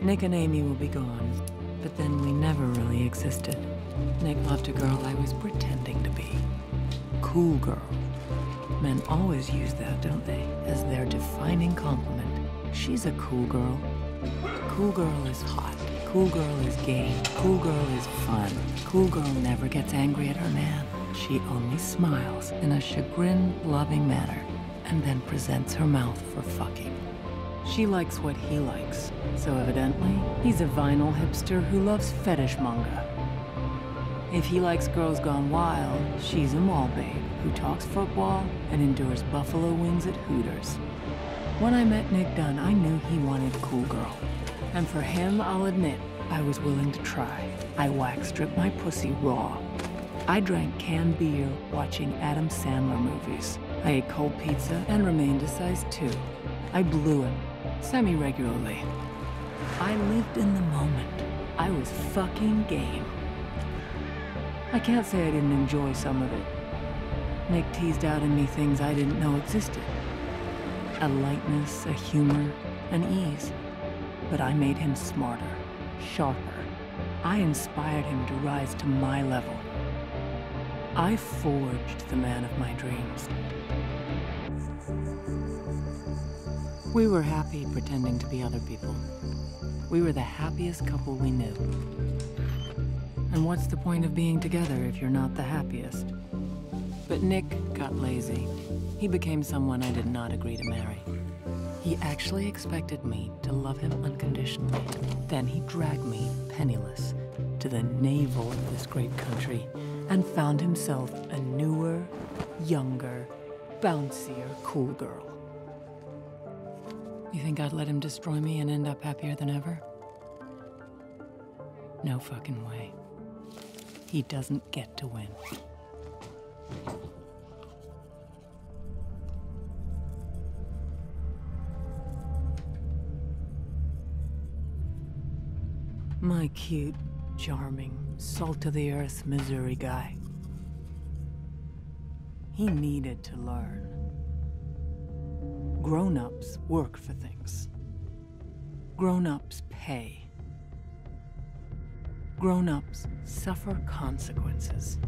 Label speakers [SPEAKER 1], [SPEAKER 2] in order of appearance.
[SPEAKER 1] Nick and Amy will be gone, but then we never really existed. Nick loved a girl I was pretending to be. Cool girl. Men always use that, don't they, as their defining compliment. She's a cool girl. Cool girl is hot. Cool girl is gay. Cool girl is fun. Cool girl never gets angry at her man. She only smiles in a chagrin-loving manner and then presents her mouth for fucking. She likes what he likes, so evidently, he's a vinyl hipster who loves fetish manga. If he likes girls gone wild, she's a mall babe who talks football and endures buffalo wings at Hooters. When I met Nick Dunne, I knew he wanted cool girl. And for him, I'll admit, I was willing to try. I wax stripped my pussy raw. I drank canned beer watching Adam Sandler movies. I ate cold pizza and remained a size two. I blew him, semi-regularly. I lived in the moment. I was fucking game. I can't say I didn't enjoy some of it. Nick teased out in me things I didn't know existed. A lightness, a humor, an ease. But I made him smarter, sharper. I inspired him to rise to my level. I forged the man of my dreams. We were happy pretending to be other people. We were the happiest couple we knew. And what's the point of being together if you're not the happiest? But Nick got lazy. He became someone I did not agree to marry. He actually expected me to love him unconditionally. Then he dragged me, penniless, to the navel of this great country and found himself a newer, younger, bouncier, cool girl. You think I'd let him destroy me and end up happier than ever? No fucking way. He doesn't get to win. My cute, charming, salt of the earth Missouri guy. He needed to learn. Grown-ups work for things. Grown-ups pay. Grown-ups suffer consequences.